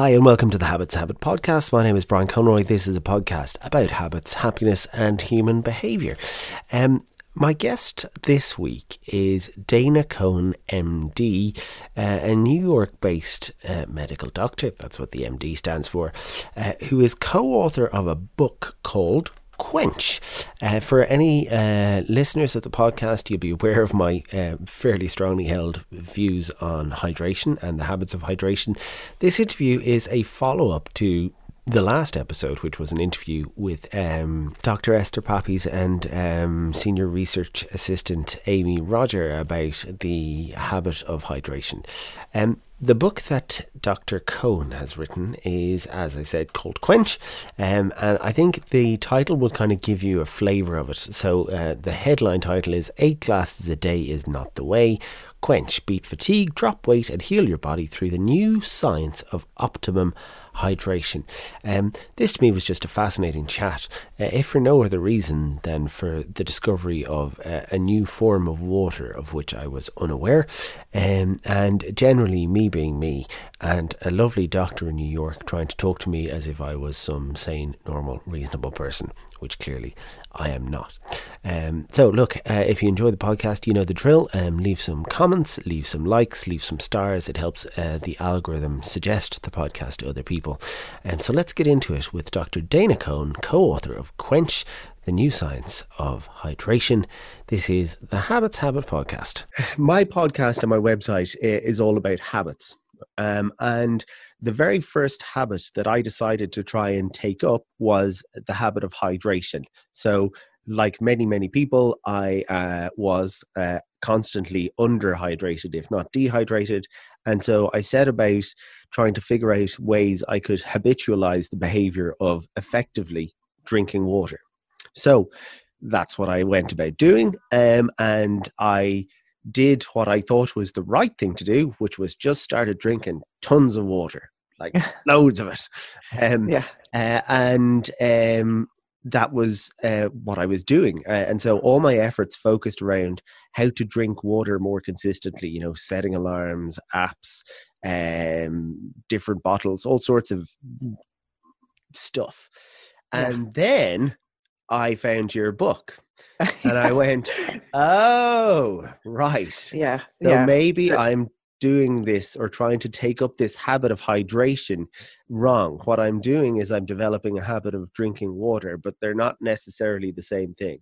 Hi, and welcome to the Habits Habit podcast. My name is Brian Conroy. This is a podcast about habits, happiness, and human behavior. Um, my guest this week is Dana Cohen, MD, uh, a New York based uh, medical doctor, that's what the MD stands for, uh, who is co author of a book called Quench. Uh, for any uh, listeners of the podcast, you'll be aware of my uh, fairly strongly held views on hydration and the habits of hydration. This interview is a follow up to the last episode, which was an interview with um, Dr. Esther Poppies and um, Senior Research Assistant Amy Roger about the habit of hydration. Um, the book that Dr. Cohen has written is, as I said, called Quench. Um, and I think the title will kind of give you a flavour of it. So uh, the headline title is Eight Glasses a Day is Not the Way. Quench, beat fatigue, drop weight, and heal your body through the new science of optimum hydration. Um, this to me was just a fascinating chat, uh, if for no other reason than for the discovery of uh, a new form of water of which I was unaware, um, and generally me being me, and a lovely doctor in New York trying to talk to me as if I was some sane, normal, reasonable person, which clearly I am not. Um, so, look, uh, if you enjoy the podcast, you know the drill. Um, leave some comments, leave some likes, leave some stars. It helps uh, the algorithm suggest the podcast to other people. And so, let's get into it with Dr. Dana Cohen, co author of Quench, the new science of hydration. This is the Habits Habit podcast. My podcast and my website is all about habits. Um, and the very first habit that I decided to try and take up was the habit of hydration. So, like many, many people, I uh, was uh, constantly underhydrated, if not dehydrated. And so I set about trying to figure out ways I could habitualize the behavior of effectively drinking water. So that's what I went about doing. Um, and I did what I thought was the right thing to do, which was just started drinking tons of water, like loads of it. Um, yeah. Uh, and um, that was uh, what I was doing. Uh, and so all my efforts focused around how to drink water more consistently, you know, setting alarms, apps, um, different bottles, all sorts of stuff. And yeah. then I found your book. and I went, oh, right. Yeah. So yeah. maybe I'm doing this or trying to take up this habit of hydration wrong. What I'm doing is I'm developing a habit of drinking water, but they're not necessarily the same thing.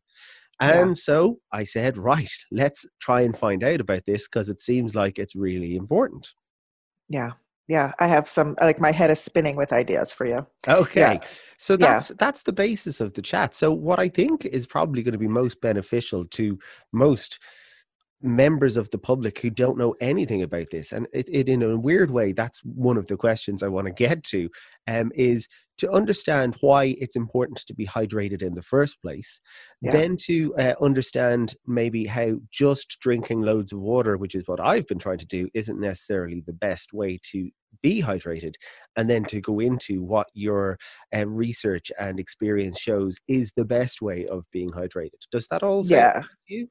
And yeah. so I said, right, let's try and find out about this because it seems like it's really important. Yeah. Yeah. I have some, like, my head is spinning with ideas for you. Okay. Yeah. So that's yeah. that's the basis of the chat. So what I think is probably going to be most beneficial to most members of the public who don't know anything about this and it, it in a weird way that's one of the questions i want to get to um, is to understand why it's important to be hydrated in the first place yeah. then to uh, understand maybe how just drinking loads of water which is what i've been trying to do isn't necessarily the best way to be hydrated and then to go into what your uh, research and experience shows is the best way of being hydrated does that all yeah you?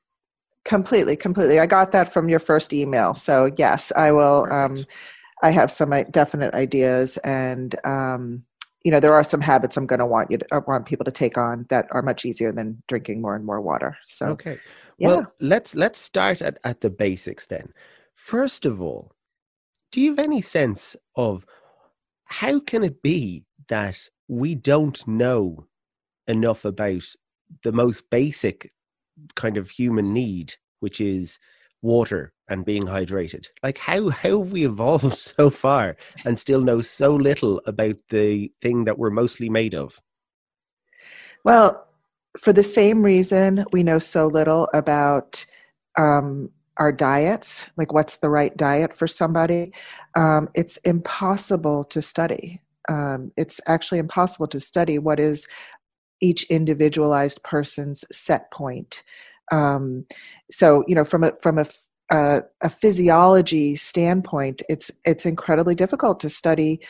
Completely completely. I got that from your first email. So yes i will um, i have some uh, definite ideas and um, you know there are some habits i'm going to want you to I want people to take on that are much easier than drinking more and more water. So okay. yeah. well let's let's start at, at the basics then. First of all do you have any sense of how can it be that we don't know enough about the most basic kind of human need, which is water and being hydrated. Like how how have we evolved so far and still know so little about the thing that we're mostly made of? Well, for the same reason we know so little about um, our diets, like what's the right diet for somebody, um, it's impossible to study. Um, it's actually impossible to study what is each individualized person's set point. Um, so, you know, from a from a, a, a physiology standpoint, it's it's incredibly difficult to study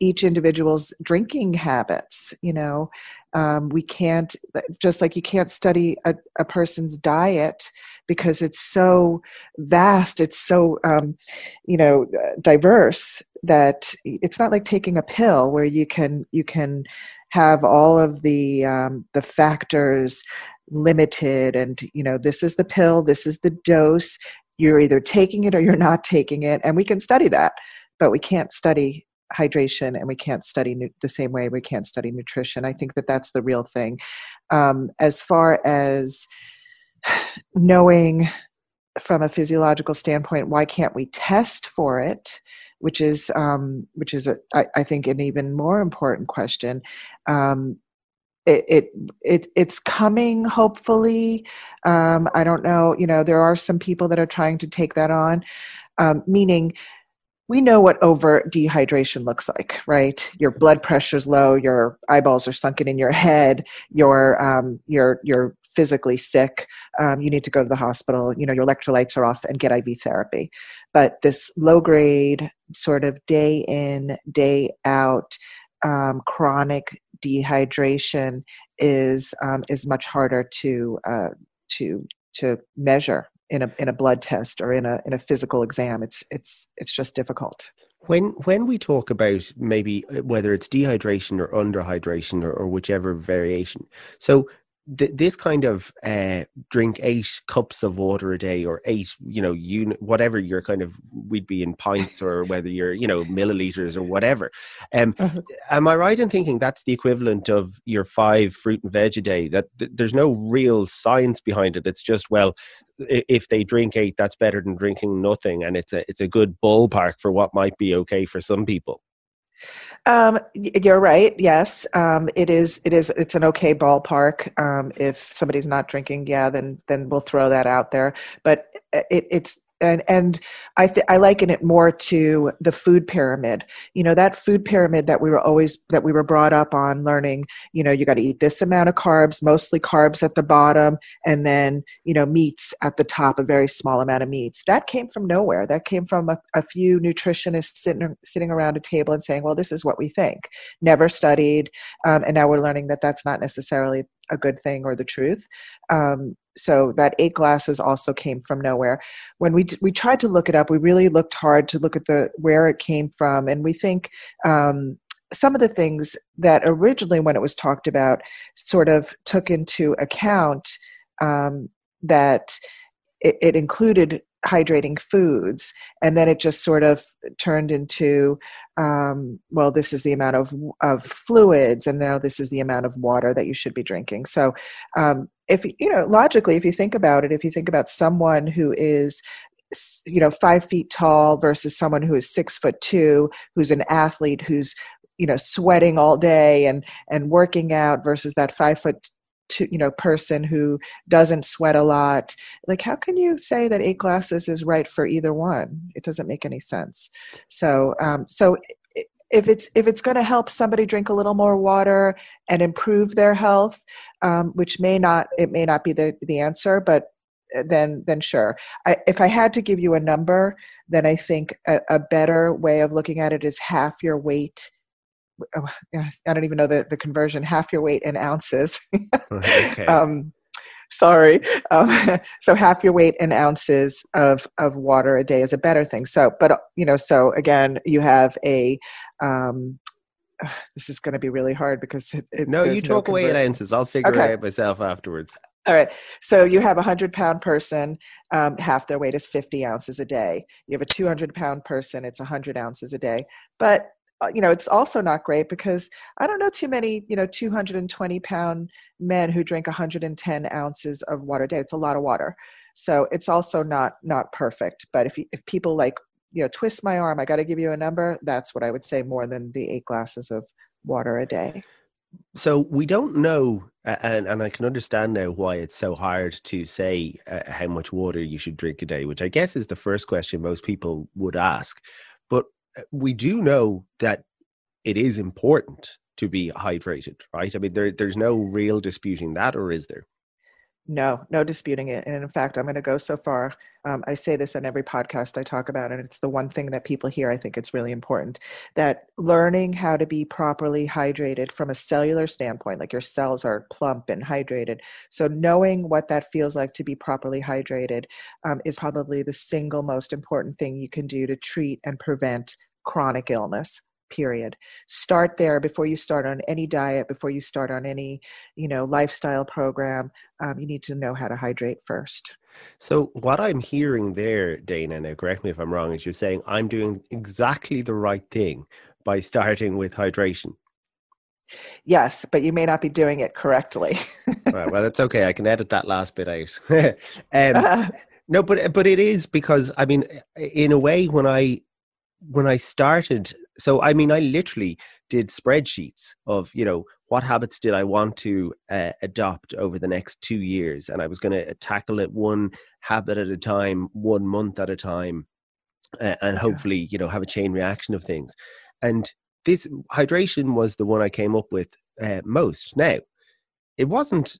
each individual's drinking habits you know um, we can't just like you can't study a, a, person's diet because it's so vast it's so um, you know diverse that it's not like taking a pill where you can you can have all of the um, the factors limited and you know this is the pill this is the dose. You're either taking it or you're not taking it. And we can study that but we can't study hydration and we can't study nu- the same way we can't study nutrition. I think that that's the real thing. Um, as far as knowing from a physiological standpoint why can't we test for it which is um, which is a, I, I think an even more important question. Um, it, it, it it's coming hopefully. Um, i don't know you know there are some people that are trying to take that on. Um, meaning we know what over dehydration looks like, right? Your blood pressure's low, your eyeballs are sunken in your head, you're um, you're you're physically sick. Um, you need to go to the hospital. You know your electrolytes are off and get IV therapy. But this low grade, sort of day in day out, um, chronic dehydration is um, is much harder to uh, to to measure in a in a blood test or in a in a physical exam. It's it's it's just difficult. When when we talk about maybe uh, whether it's dehydration or underhydration or, or whichever variation, so th- this kind of uh, drink eight cups of water a day or eight, you know, unit, whatever you're kind of, we'd be in pints or whether you're, you know, milliliters or whatever. Um, uh-huh. Am I right in thinking that's the equivalent of your five fruit and veg a day? That th- there's no real science behind it. It's just, well, if they drink eight, that's better than drinking nothing, and it's a it's a good ballpark for what might be okay for some people. Um, you're right. Yes, um, it is. It is. It's an okay ballpark. Um, if somebody's not drinking, yeah, then then we'll throw that out there. But uh, it, it's and and I th- I liken it more to the food pyramid. You know that food pyramid that we were always that we were brought up on learning. You know you got to eat this amount of carbs, mostly carbs at the bottom, and then you know meats at the top, a very small amount of meats. That came from nowhere. That came from a, a few nutritionists sitting sitting around a table and saying, "Well, this is what we think." Never studied, um, and now we're learning that that's not necessarily a good thing or the truth. Um, so that eight glasses also came from nowhere. When we we tried to look it up we really looked hard to look at the where it came from and we think um, some of the things that originally when it was talked about sort of took into account um, that it, it included hydrating foods and then it just sort of turned into um, well this is the amount of, of fluids and now this is the amount of water that you should be drinking. So um, if you know logically if you think about it if you think about someone who is you know five feet tall versus someone who is six foot two who's an athlete who's you know sweating all day and and working out versus that five foot two you know person who doesn't sweat a lot like how can you say that eight glasses is right for either one? It doesn't make any sense. So um so if it's if it's going to help somebody drink a little more water and improve their health, um, which may not it may not be the the answer, but uh, then then sure. I, if I had to give you a number, then I think a, a better way of looking at it is half your weight. Oh, I don't even know the, the conversion. Half your weight in ounces. okay. um, sorry. Um, so half your weight in ounces of of water a day is a better thing. So, but you know, so again, you have a um, this is going to be really hard because it, it, no, you talk no away in ounces. I'll figure okay. it out myself afterwards. All right. So you have a hundred pound person, um, half their weight is 50 ounces a day. You have a 200 pound person, it's 100 ounces a day. But uh, you know, it's also not great because I don't know too many, you know, 220 pound men who drink 110 ounces of water a day. It's a lot of water. So it's also not not perfect. But if you, if people like you know twist my arm i got to give you a number that's what i would say more than the eight glasses of water a day. So we don't know and, and i can understand now why it's so hard to say uh, how much water you should drink a day which i guess is the first question most people would ask. But uh, we do know that it is important to be hydrated right? I mean there, there's no real disputing that or is there no, no disputing it. And in fact, I'm going to go so far. Um, I say this on every podcast I talk about, and it's the one thing that people hear. I think it's really important that learning how to be properly hydrated from a cellular standpoint, like your cells are plump and hydrated. So, knowing what that feels like to be properly hydrated um, is probably the single most important thing you can do to treat and prevent chronic illness period. Start there before you start on any diet before you start on any you know lifestyle program. Um, you need to know how to hydrate first. So what i'm hearing there dana now correct me if i'm wrong is you're saying i'm doing exactly the right thing by starting with hydration. Yes but you may not be doing it correctly. Right, well it's okay. I can edit that last bit out. Um, no but but it is because i mean in a way when i when I started, so I mean, I literally did spreadsheets of, you know, what habits did I want to uh, adopt over the next two years? And I was going to tackle it one habit at a time, one month at a time, uh, and hopefully, you know, have a chain reaction of things. And this hydration was the one I came up with uh, most. Now, it wasn't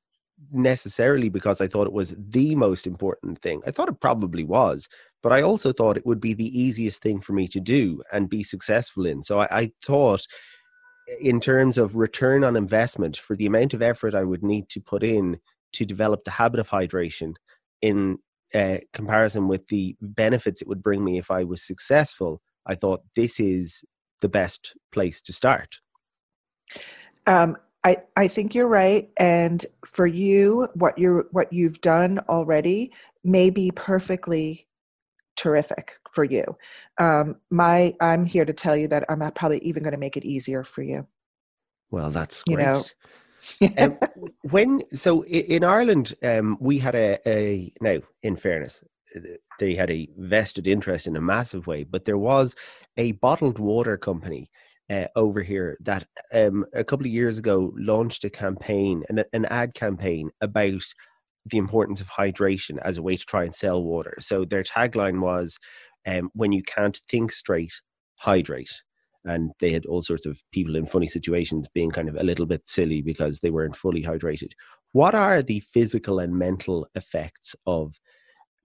necessarily because I thought it was the most important thing. I thought it probably was, but I also thought it would be the easiest thing for me to do and be successful in. So I, I thought, in terms of return on investment, for the amount of effort I would need to put in to develop the habit of hydration in uh, comparison with the benefits it would bring me if I was successful, I thought this is the best place to start. Um, I, I think you're right. And for you, what you're what you've done already may be perfectly terrific for you. Um, my I'm here to tell you that I'm probably even going to make it easier for you. Well, that's great. You know, um, when so in Ireland, um, we had a, a now. In fairness, they had a vested interest in a massive way, but there was a bottled water company uh, over here that um, a couple of years ago launched a campaign, an, an ad campaign about the importance of hydration as a way to try and sell water. So their tagline was, um, "When you can't think straight, hydrate." And they had all sorts of people in funny situations being kind of a little bit silly because they weren't fully hydrated. What are the physical and mental effects of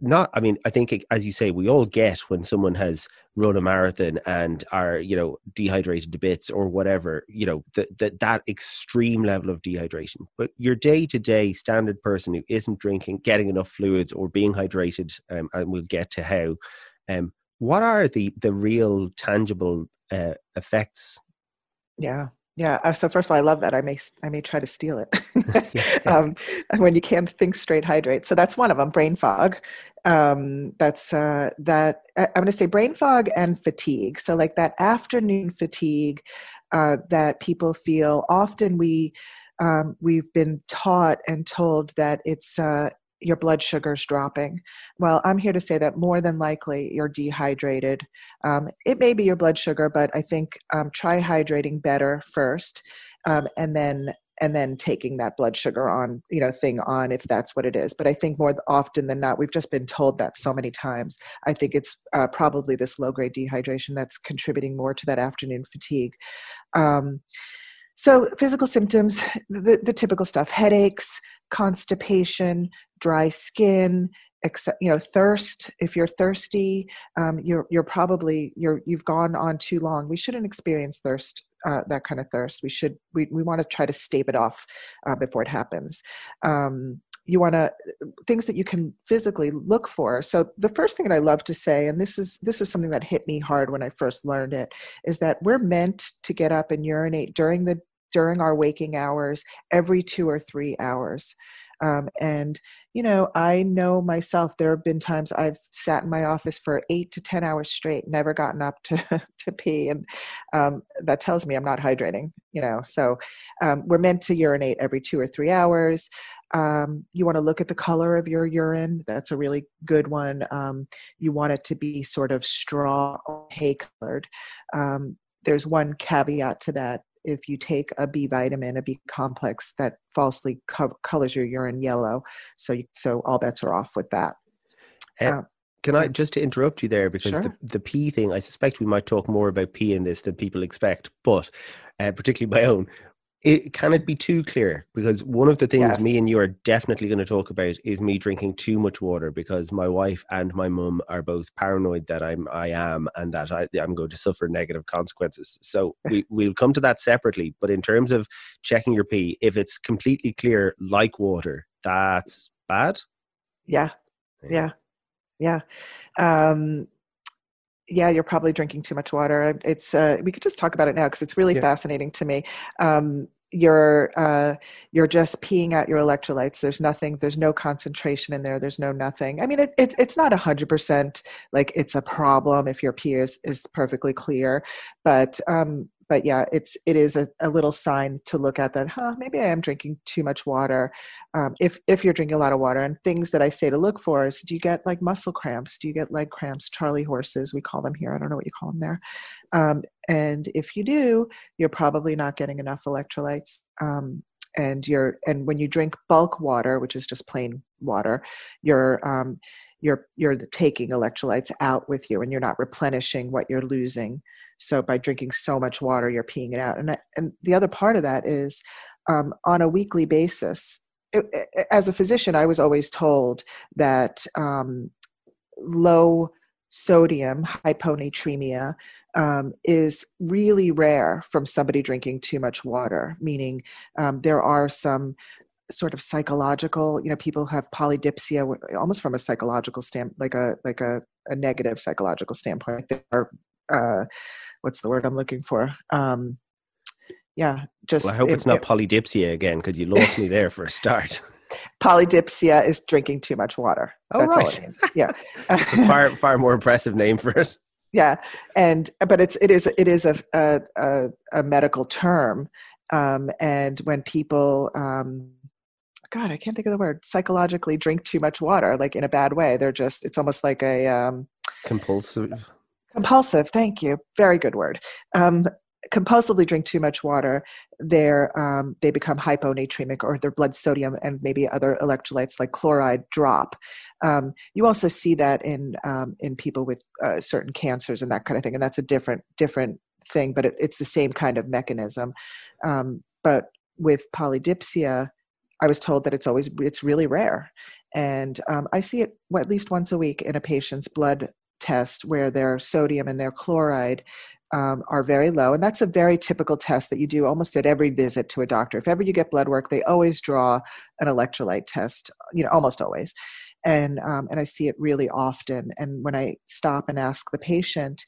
not i mean i think as you say we all get when someone has run a marathon and are you know dehydrated to bits or whatever you know that that that extreme level of dehydration. But your day to day standard person who isn't drinking getting enough fluids or being hydrated um, and we'll get to how um what are the the real tangible uh, effects? Yeah yeah. Uh, so first of all, I love that. I may I may try to steal it. um, when you can't think straight, hydrate. So that's one of them. Brain fog. Um, that's uh, that. I'm going to say brain fog and fatigue. So like that afternoon fatigue uh, that people feel. Often we um, we've been taught and told that it's uh, your blood sugar's dropping. Well, I'm here to say that more than likely you're dehydrated. Um, it may be your blood sugar, but I think um, try hydrating better first, um, and then and then taking that blood sugar on you know thing on if that's what it is. But I think more often than not, we've just been told that so many times. I think it's uh, probably this low grade dehydration that's contributing more to that afternoon fatigue. Um, so, physical symptoms, the, the typical stuff headaches, constipation, dry skin, except you know thirst. If you're thirsty um, you're you're probably you're you've gone on too long. We shouldn't experience thirst uh, that kind of thirst. We should we, we want to try to stave it off uh, before it happens. Um, you want to things that you can physically look for. So the first thing that i love to say and this is this is something that hit me hard when i first learned it is that we're meant to get up and urinate during the during our waking hours every two or three hours. Um, and, you know, I know myself, there have been times I've sat in my office for eight to 10 hours straight, never gotten up to, to pee. And um, that tells me I'm not hydrating, you know. So um, we're meant to urinate every two or three hours. Um, you want to look at the color of your urine. That's a really good one. Um, you want it to be sort of straw or hay colored. Um, there's one caveat to that if you take a B vitamin, a B complex that falsely co- colors your urine yellow. So, you, so all bets are off with that. Uh, can I just to interrupt you there because sure. the, the pee thing, I suspect we might talk more about pee in this than people expect, but uh, particularly my own it can it be too clear because one of the things yes. me and you are definitely going to talk about is me drinking too much water because my wife and my mum are both paranoid that i'm i am and that I, i'm going to suffer negative consequences. So we, we'll come to that separately. But in terms of checking your pee if it's completely clear like water that's bad. Yeah. Yeah. Yeah, yeah. um yeah, you're probably drinking too much water. It's uh, we could just talk about it now because it's really yeah. fascinating to me. Um, you're uh, you're just peeing out your electrolytes. There's nothing. There's no concentration in there. There's no nothing. I mean, it, it's it's not a hundred percent like it's a problem if your pee is, is perfectly clear, but um, but yeah, it's it is a, a, little sign to look at that. Huh? Maybe I am drinking too much water. Um, if if you're drinking a lot of water, and things that I say to look for is, do you get like muscle cramps? Do you get leg cramps? Charlie horses, we call them here. I don't know what you call them there. Um, and if you do, you're probably not getting enough electrolytes. Um, and you're and when you drink bulk water, which is just plain water, you're um, you're you're taking electrolytes out with you, and you're not replenishing what you're losing. So by drinking so much water, you're peeing it out. And, and the other part of that is um, on a weekly basis. It, it, as a physician, I was always told that um, low sodium hyponatremia um, is really rare from somebody drinking too much water, meaning um, there are some sort of psychological you know people have polydipsia almost from a psychological stand like a like a, a negative psychological standpoint there are uh, what's the word I'm looking for? Um, yeah, just. Well, I hope it, it's not it, polydipsia again because you lost me there for a start. Polydipsia is drinking too much water. Oh, That's right. all it means. Yeah, far far more impressive name for it. Yeah, and but it's it is it is a a, a, a medical term, um, and when people. Um, God, I can't think of the word. Psychologically, drink too much water, like in a bad way. They're just. It's almost like a um, compulsive compulsive thank you very good word. Um, compulsively drink too much water they're um, they become hyponatremic or their blood sodium and maybe other electrolytes like chloride drop. Um, you also see that in um, in people with uh, certain cancers and that kind of thing and that's a different different thing but it, it's the same kind of mechanism. Um, but with polydipsia i was told that it's always it's really rare. And um, i see it at least once a week in a patient's blood test where their sodium and their chloride um, are very low. And that's a very typical test that you do almost at every visit to a doctor. If ever you get blood work, they always draw an electrolyte test, you know, almost always. And, um, and I see it really often. And when I stop and ask the patient,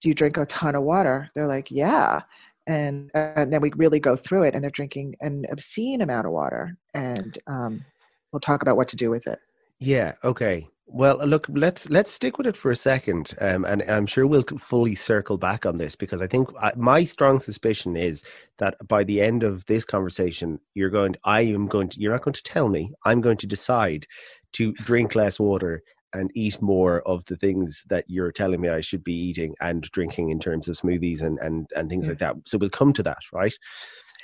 do you drink a ton of water? They're like, yeah. And, and then we really go through it and they're drinking an obscene amount of water. And um, we'll talk about what to do with it. Yeah. Okay. Well, look, let's let's stick with it for a second, um, and I'm sure we'll fully circle back on this because I think I, my strong suspicion is that by the end of this conversation, you're going. To, I am going to. You're not going to tell me. I'm going to decide to drink less water and eat more of the things that you're telling me I should be eating and drinking in terms of smoothies and and and things yeah. like that. So we'll come to that, right?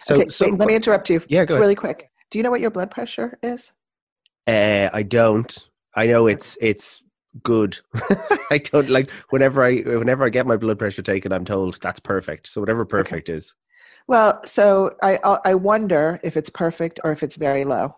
So, okay, so wait, let me interrupt you. Yeah, go really ahead. quick. Do you know what your blood pressure is? Uh, I don't. I know it's it's good. I don't like whenever I whenever I get my blood pressure taken, I'm told that's perfect. So whatever perfect okay. is. Well, so I I wonder if it's perfect or if it's very low,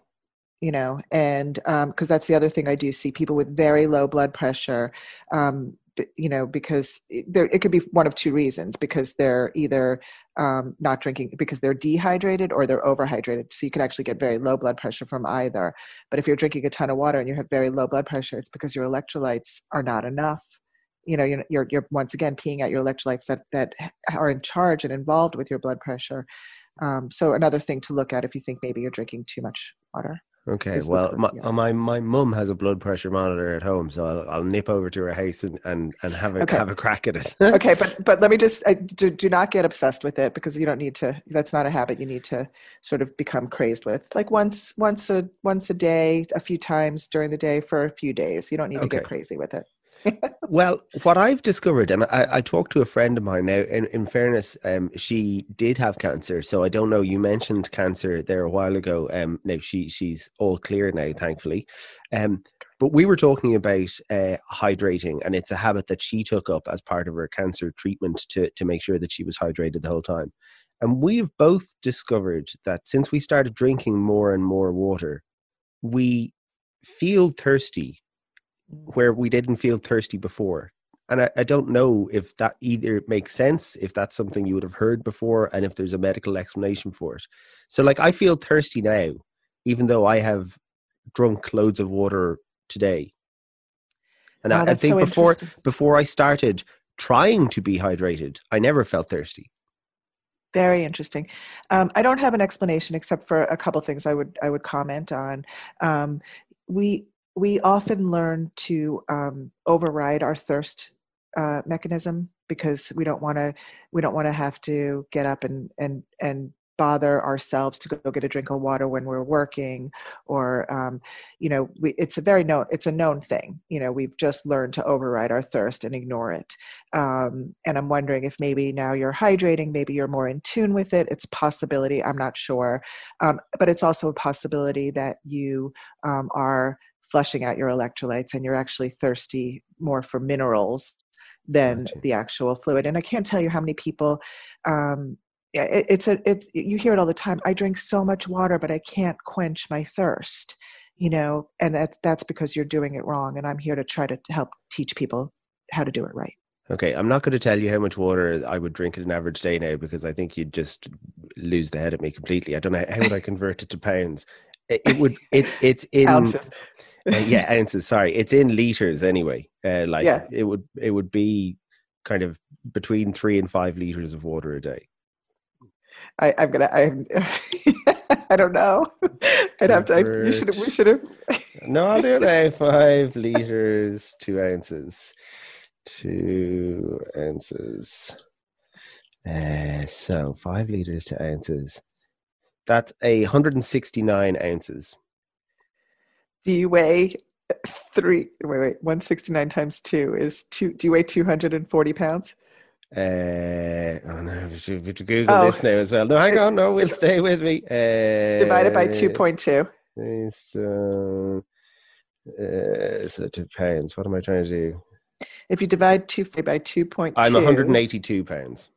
you know, and because um, that's the other thing I do see people with very low blood pressure. Um, you know because there it could be one of two reasons because they're either um, not drinking because they're dehydrated or they're overhydrated. So you can actually get very low blood pressure from either. But if you're drinking a ton of water and you have very low blood pressure it's because your electrolytes are not enough. You know you're, you're, you're once again peeing out your electrolytes that that are in charge and involved with your blood pressure. Um, so another thing to look at if you think maybe you're drinking too much water Okay, well, my, yeah. my my mum has a blood pressure monitor at home, so I'll, I'll nip over to her house and, and, and have a okay. have a crack at it. okay, but but let me just I, do do not get obsessed with it because you don't need to. That's not a habit you need to sort of become crazed with. Like once once a once a day, a few times during the day for a few days. You don't need okay. to get crazy with it well, what I've discovered, and I, I, talked to a friend of mine now. In, in fairness, um, she did have cancer, so I don't know. You mentioned cancer there a while ago. Um, now she she's all clear now, thankfully. Um, but we were talking about uh, hydrating, and it's a habit that she took up as part of her cancer treatment to to make sure that she was hydrated the whole time. And we've both discovered that since we started drinking more and more water, we feel thirsty where we didn't feel thirsty before. And I, I don't know if that either makes sense, if that's something you would have heard before, and if there's a medical explanation for it. So, like, I feel thirsty now, even though I have drunk loads of water today. And I, I, think so before before I started trying to be hydrated, I never felt thirsty. Very interesting. Um, I don't have an explanation except for a couple things I would I would comment on. Um, we we often learn to um, override our thirst uh, mechanism because we don't want to we don't want to have to get up and and and bother ourselves to go get a drink of water when we're working or um, you know we, it's a very known it's a known thing you know we've just learned to override our thirst and ignore it. Um, and i'm wondering if maybe now you're hydrating maybe you're more in tune with it it's possibility i'm not sure. Um, but it's also a possibility that you um, are flushing out your electrolytes and you're actually thirsty more for minerals than gotcha. the actual fluid and i can't tell you how many people um, yeah, it, it's a it's you hear it all the time. I drink so much water, but I can't quench my thirst. You know, and that's that's because you're doing it wrong. And I'm here to try to help teach people how to do it right. Okay, I'm not going to tell you how much water I would drink in an average day now because I think you'd just lose the head at me completely. I don't know how would I convert it to pounds. It, it would. It's it's in ounces. Uh, yeah, ounces. Sorry, it's in liters anyway. Uh, like yeah. it would it would be kind of between three and five liters of water a day. I, I'm gonna. I. I don't know. I'd have to. I, you should. We should have. no, I'll do it. Five liters, two ounces, two ounces. Uh, so five liters to ounces. That's a hundred and sixty-nine ounces. Do you weigh three? Wait, wait. One sixty-nine times two is two. Do you weigh two hundred and forty pounds? Uh, oh no, we should, we should Google oh. this now as well. No, hang on, no, we'll stay with me. Uh, Divided by 2.2. So, uh, so two pounds. What am I trying to do? If you divide two by 2.2. I'm 182 pounds.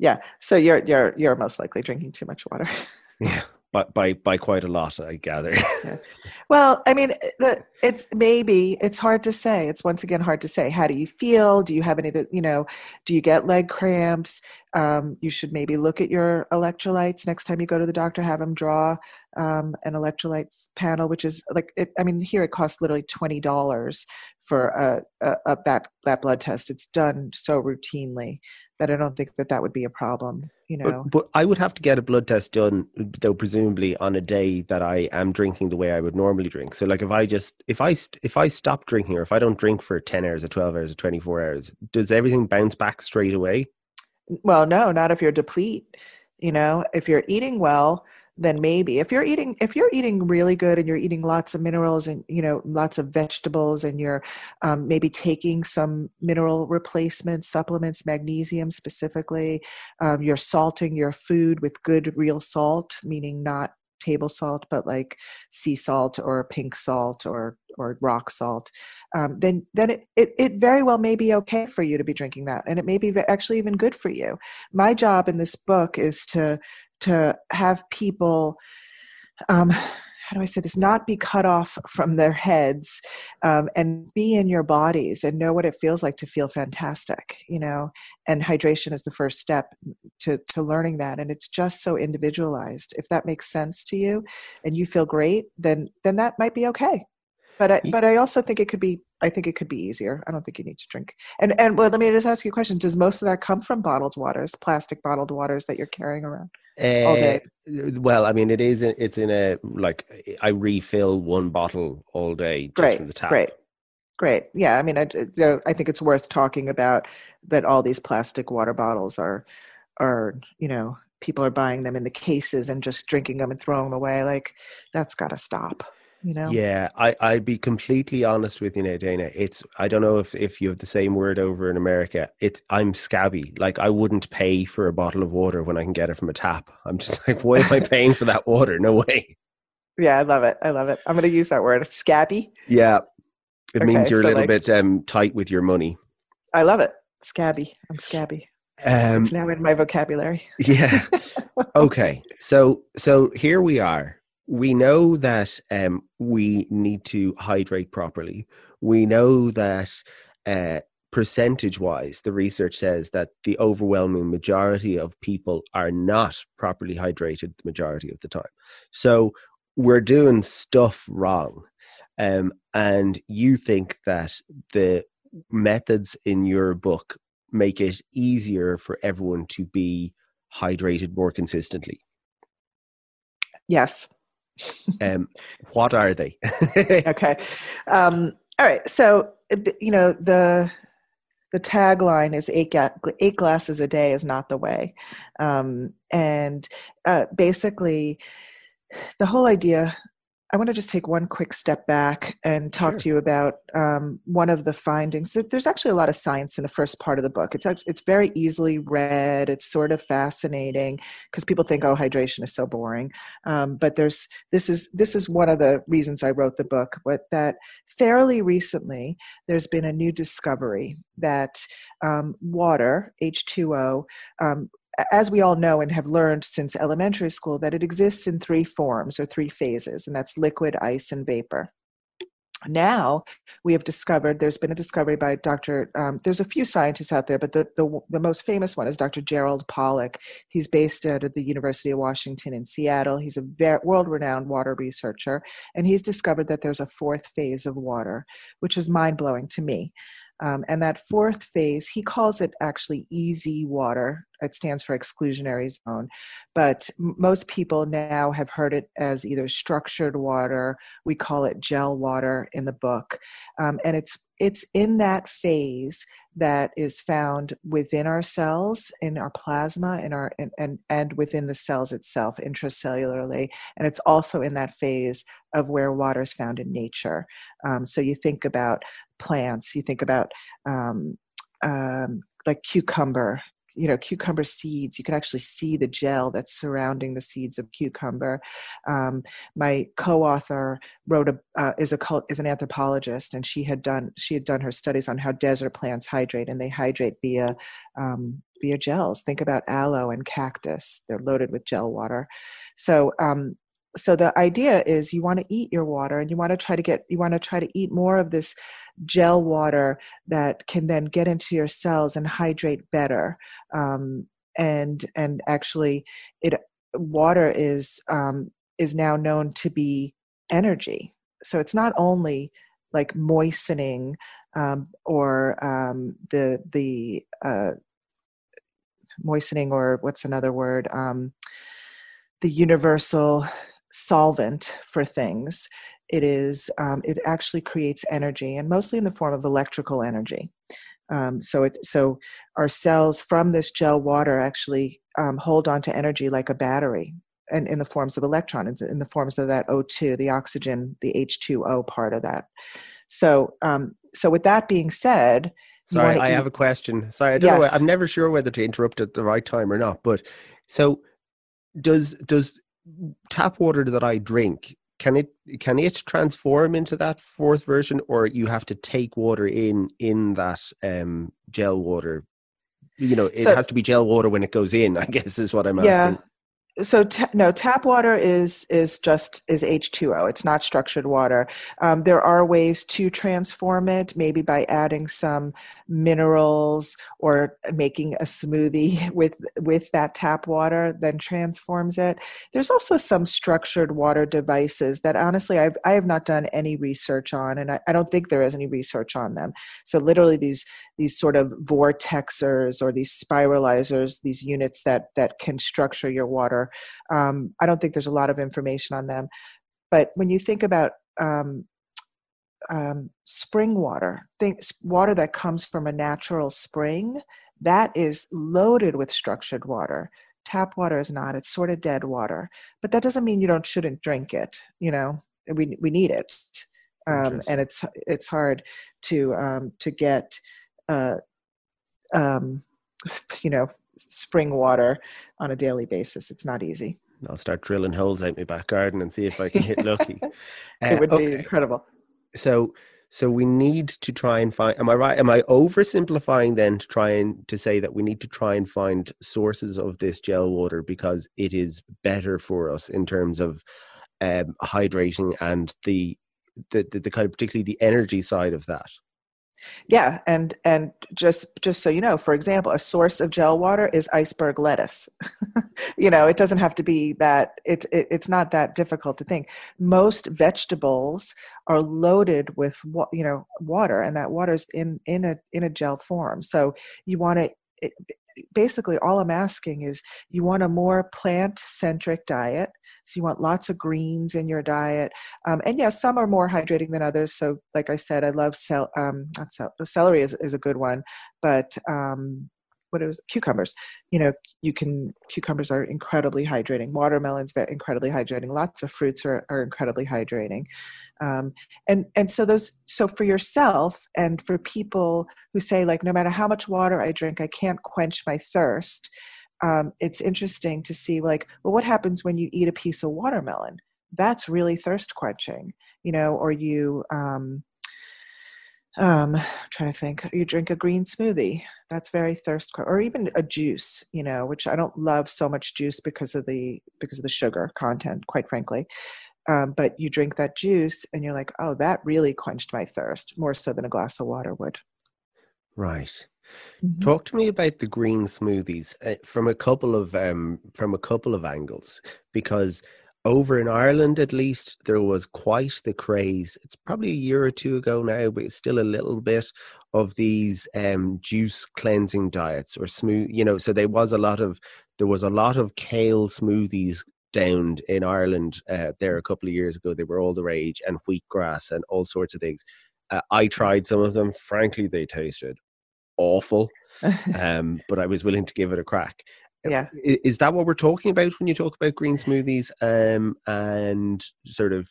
Yeah, so you're you're you're most likely drinking too much water. yeah by by by quite a lot, I gather. yeah. Well, I mean, the, it's maybe it's hard to say. It's once again hard to say. How do you feel? Do you have any? You know, do you get leg cramps? Um, you should maybe look at your electrolytes next time you go to the doctor. Have them draw um, an electrolytes panel, which is like it, I mean, here it costs literally twenty dollars for a, a, a that that blood test. It's done so routinely that I don't think that that would be a problem you know. But, but, I would have to get a blood test done, though, presumably on a day that I am drinking the way I would normally drink. So, like, if I just if I if I stop drinking, or if I don't drink for ten hours, or twelve hours, or twenty four hours, does everything bounce back straight away? Well, no, not if you're deplete. You know, if you're eating well, then maybe if you're eating if you're eating really good and you're eating lots of minerals and you know lots of vegetables and you're um, maybe taking some mineral replacement supplements magnesium specifically um, you're salting your food with good real salt meaning not table salt but like sea salt or pink salt or or rock salt um, then then it, it, it very well may be okay for you to be drinking that and it may be actually even good for you. My job in this book is to to have people um, how do I say this? Not be cut off from their heads um, and be in your bodies and know what it feels like to feel fantastic, you know. And hydration is the first step to, to learning that. And it's just so individualized. If that makes sense to you and you feel great, then then that might be okay. But I, but I also think it could be I think it could be easier. I don't think you need to drink. And and well, let me just ask you a question: Does most of that come from bottled waters, plastic bottled waters that you're carrying around uh, all day? Uh, well, I mean, it is. It's in a like I refill one bottle all day just great, from the tap. Great, great. Yeah, I mean, I, I think it's worth talking about that. All these plastic water bottles are are you know people are buying them in the cases and just drinking them and throwing them away. Like that's got to stop you know? Yeah i i'd be completely honest with you now dana it's i don't know if if you have the same word over in america it's i'm scabby like i wouldn't pay for a bottle of water when i can get it from a tap. I'm just like why am i paying for that water? No way. Yeah i love it i love it. I'm going to use that word scabby. Yeah it okay, means you're so a little like, bit um tight with your money. I love it scabby i'm scabby. Um, it's now in my vocabulary. yeah okay so so here we are we know that um, we need to hydrate properly. We know that uh, percentage wise, the research says that the overwhelming majority of people are not properly hydrated the majority of the time. So we're doing stuff wrong. Um, and you think that the methods in your book make it easier for everyone to be hydrated more consistently? Yes. Um, what are they? okay. Um, all right. So, you know, the the tagline is eight, ga- eight glasses a day is not the way. Um, and uh, basically, the whole idea I want to just take one quick step back and talk sure. to you about um, one of the findings. There's actually a lot of science in the first part of the book. It's it's very easily read. It's sort of fascinating because people think, "Oh, hydration is so boring." Um, but there's this is this is one of the reasons I wrote the book. But that fairly recently, there's been a new discovery that um, water H2O um, as we all know and have learned since elementary school, that it exists in three forms or three phases, and that's liquid, ice, and vapor. Now we have discovered there's been a discovery by Dr. Um, there's a few scientists out there, but the, the, the most famous one is Dr. Gerald Pollack. He's based of the University of Washington in Seattle. He's a very world-renowned water researcher, and he's discovered that there's a fourth phase of water, which is mind blowing to me. Um, and that fourth phase, he calls it actually EZ water. It stands for exclusionary zone. But most people now have heard it as either structured water, we call it gel water in the book. Um, and it's it's in that phase that is found within our cells in our plasma in our and, and and within the cells itself intracellularly and it's also in that phase of where water is found in nature um, so you think about plants. You think about um, um, like cucumber you know cucumber seeds. You can actually see the gel that's surrounding the seeds of cucumber. Um, my co-author wrote a uh, is a cult, is an anthropologist and she had done she had done her studies on how desert plants hydrate and they hydrate via um, via gels. Think about aloe and cactus. They're loaded with gel water. So um, so the idea is you want to eat your water and you want to try to get you want to try to eat more of this gel water that can then get into your cells and hydrate better um, and and actually it water is um, is now known to be energy. So it's not only like moistening um, or um, the the uh, moistening or what's another word um, the universal solvent for things. It is um, it actually creates energy, and mostly in the form of electrical energy. Um, so it so our cells from this gel water actually um, hold on to energy like a battery, and in the forms of electrons, in the forms of that O2, the oxygen, the H2O part of that. So um, so with that being said, sorry, I eat. have a question. Sorry, I don't yes. know. I'm never sure whether to interrupt at the right time or not. But so does does tap water that I drink, can it can it transform into that fourth version, or you have to take water in in that um, gel water? You know, it so, has to be gel water when it goes in. I guess is what I'm asking. So ta- no tap water is is just is h2o it's not structured water. Um, there are ways to transform it maybe by adding some minerals or making a smoothie with with that tap water then transforms it. There's also some structured water devices that honestly I've, i have not done any research on and I, I don't think there is any research on them. So literally these these sort of vortexers or these spiralizers these units that that can structure your water um, I don't think there's a lot of information on them. But when you think about um, um, spring water, think water that comes from a natural spring, that is loaded with structured water. Tap water is not; it's sort of dead water. But that doesn't mean you don't shouldn't drink it. You know, we we need it, um, and it's it's hard to um, to get. Uh, um, you know spring water on a daily basis. It's not easy. I'll start drilling holes out my back garden and see if I can hit lucky. it would okay. be incredible. So, so we need to try and find. Am I right? Am I oversimplifying then to try and to say that we need to try and find sources of this gel water because it is better for us in terms of um, hydrating and the, the the the kind of particularly the energy side of that. Yeah, and and just just so you know, for example, a source of gel water is iceberg lettuce. you know, it doesn't have to be that. It's it, it's not that difficult to think. Most vegetables are loaded with you know water, and that water's in in a in a gel form. So you want to basically all i'm asking is you want a more plant centric diet so you want lots of greens in your diet um, and yes some are more hydrating than others so like i said i love cel- um, cel- celery is, is a good one but um, what it was cucumbers. You know you can cucumbers are incredibly hydrating. Watermelons very incredibly hydrating. Lots of fruits are, are incredibly hydrating. Um, and and so those so for yourself and for people who say like no matter how much water i drink i can't quench my thirst um, it's interesting to see like well what happens when you eat a piece of watermelon? That's really thirst quenching you know or you um, um I'm trying to think. You drink a green smoothie. That's very thirst or even a juice you know which i don't love so much juice because of the because of the sugar content quite frankly. Um, but you drink that juice and you're like oh that really quenched my thirst more so than a glass of water would. Right. Mm-hmm. talk to me about the green smoothies uh, from a couple of um from a couple of angles because over in Ireland, at least, there was quite the craze. It's probably a year or two ago now, but it's still a little bit of these um, juice cleansing diets or smooth. You know, so there was a lot of there was a lot of kale smoothies downed in Ireland uh, there a couple of years ago. They were all the rage, and wheatgrass and all sorts of things. Uh, I tried some of them. Frankly, they tasted awful, um, but I was willing to give it a crack yeah is that what we're talking about when you talk about green smoothies um, and sort of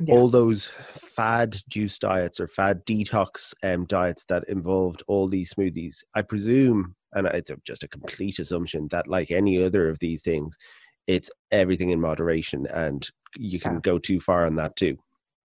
yeah. all those fad juice diets or fad detox um, diets that involved all these smoothies i presume and it's a, just a complete assumption that like any other of these things it's everything in moderation and you can yeah. go too far on that too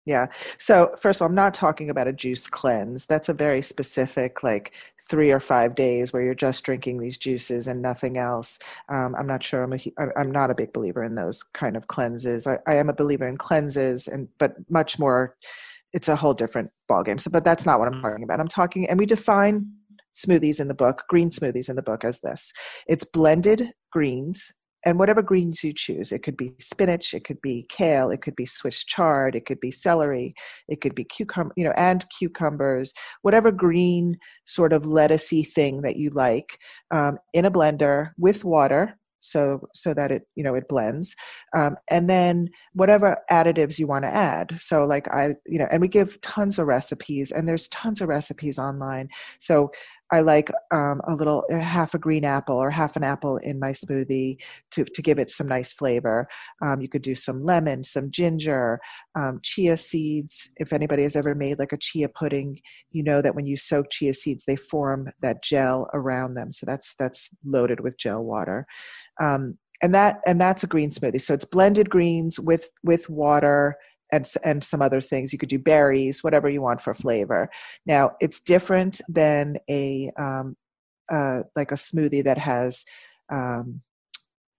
yeah. So, first of all, I'm not talking about a juice cleanse. That's a very specific, like three or five days where you're just drinking these juices and nothing else. Um, I'm not sure. I'm a, I'm not a big believer in those kind of cleanses. I, I am a believer in cleanses, and but much more. It's a whole different ballgame. So, but that's not what I'm talking about. I'm talking, and we define smoothies in the book, green smoothies in the book, as this: it's blended greens and whatever greens you choose it could be spinach it could be kale it could be swiss chard it could be celery it could be cucumber you know and cucumbers whatever green sort of lettucey thing that you like um, in a blender with water so so that it you know it blends um, and then whatever additives you want to add. So like i you know and we give tons of recipes and there's tons of recipes online. So I like um, a little half a green apple or half an apple in my smoothie to, to give it some nice flavor. Um, you could do some lemon, some ginger, um, chia seeds. If anybody has ever made like a chia pudding, you know that when you soak chia seeds, they form that gel around them. So that's that's loaded with gel water. Um, and that and that's a green smoothie. So it's blended greens with with water and and some other things. You could do berries, whatever you want for flavor. Now it's different than a um, uh, like a smoothie that has. Um,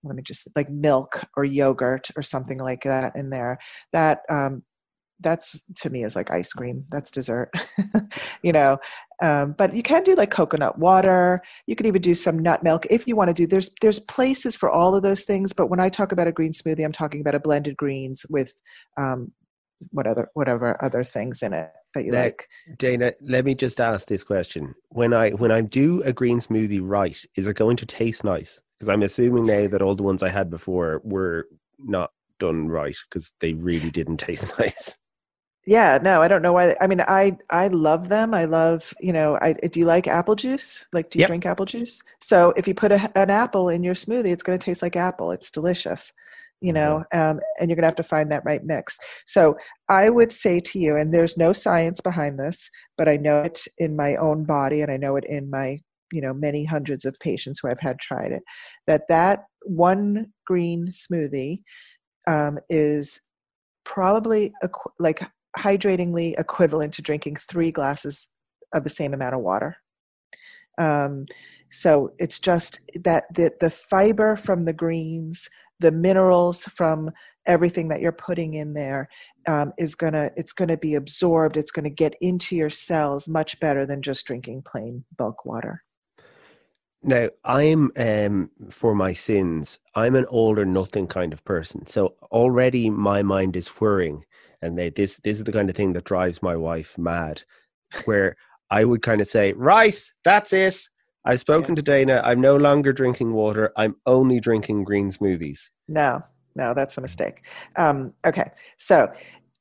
let me just like milk or yogurt or something like that in there. That um, that's to me is like ice cream. That's dessert, you know. Um, but you can do like coconut water. You could even do some nut milk if you want to do. There's there's places for all of those things. But when I talk about a green smoothie, I'm talking about a blended greens with um, what other whatever other things in it that you now, like. Dana, let me just ask this question: when I when I do a green smoothie right, is it going to taste nice? Because I'm assuming now that all the ones I had before were not done right because they really didn't taste nice. Yeah, no, I don't know why. I mean, I I love them. I love you know. I do you like apple juice? Like, do you yep. drink apple juice? So if you put a, an apple in your smoothie, it's going to taste like apple. It's delicious you know um, and you're going to have to find that right mix. So i would say to you and there's no science behind this but i know it in my own body and i know it in my you know many hundreds of patients who i've had tried it that that one green smoothie um, is probably equ- like hydratingly equivalent to drinking three glasses of the same amount of water. Um, so it's just that the, the fiber from the greens the minerals from everything that you're putting in there um, is gonna it's gonna be absorbed it's gonna get into your cells much better than just drinking plain bulk water. Now i'm um, for my sins i'm an all or nothing kind of person. So already my mind is whirring and they, this this is the kind of thing that drives my wife mad where i would kind of say right that's it i've spoken yeah. to dana i'm no longer drinking water i'm only drinking green smoothies no no, that's a mistake. Um, okay, so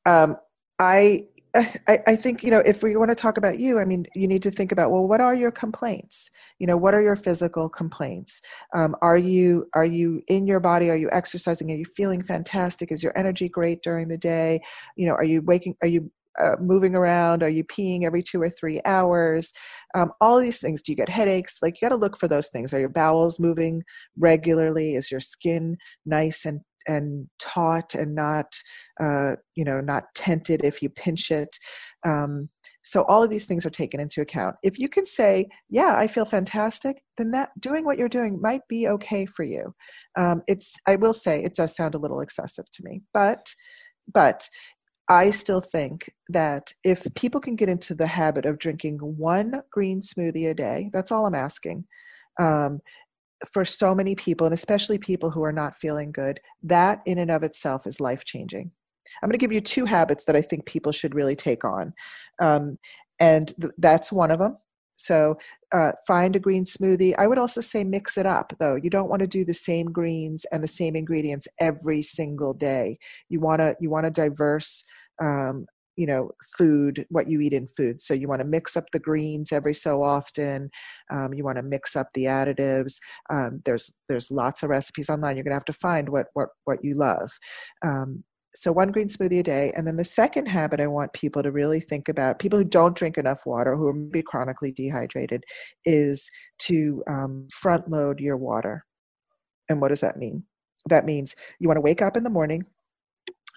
um, I, I, I think you know if we want to talk about you, I mean, you need to think about well, what are your complaints? You know, what are your physical complaints? Um, are you are you in your body? Are you exercising? Are you feeling fantastic? Is your energy great during the day? You know, are you waking? Are you uh, moving around? Are you peeing every two or three hours? Um, all these things. Do you get headaches? Like you got to look for those things. Are your bowels moving regularly? Is your skin nice and and taut and not uh, you know not tented if you pinch it um, so all of these things are taken into account if you can say yeah i feel fantastic then that doing what you're doing might be okay for you um, it's i will say it does sound a little excessive to me but but I still think that if people can get into the habit of drinking one green smoothie a day, that's all I'm asking, um, for so many people, and especially people who are not feeling good, that in and of itself is life changing. I'm going to give you two habits that I think people should really take on. Um, and th- that's one of them. So uh, find a green smoothie. I would also say mix it up, though. You don't want to do the same greens and the same ingredients every single day. You want to you want a diverse um, you know food what you eat in food. So you want to mix up the greens every so often um, you want to mix up the additives. Um, there's there's lots of recipes online. You're going to have to find what what what you love. Um, so one green smoothie a day. And then the second habit i want people to really think about people who don't drink enough water who are maybe chronically dehydrated is to um, front load your water. And what does that mean? That means you want to wake up in the morning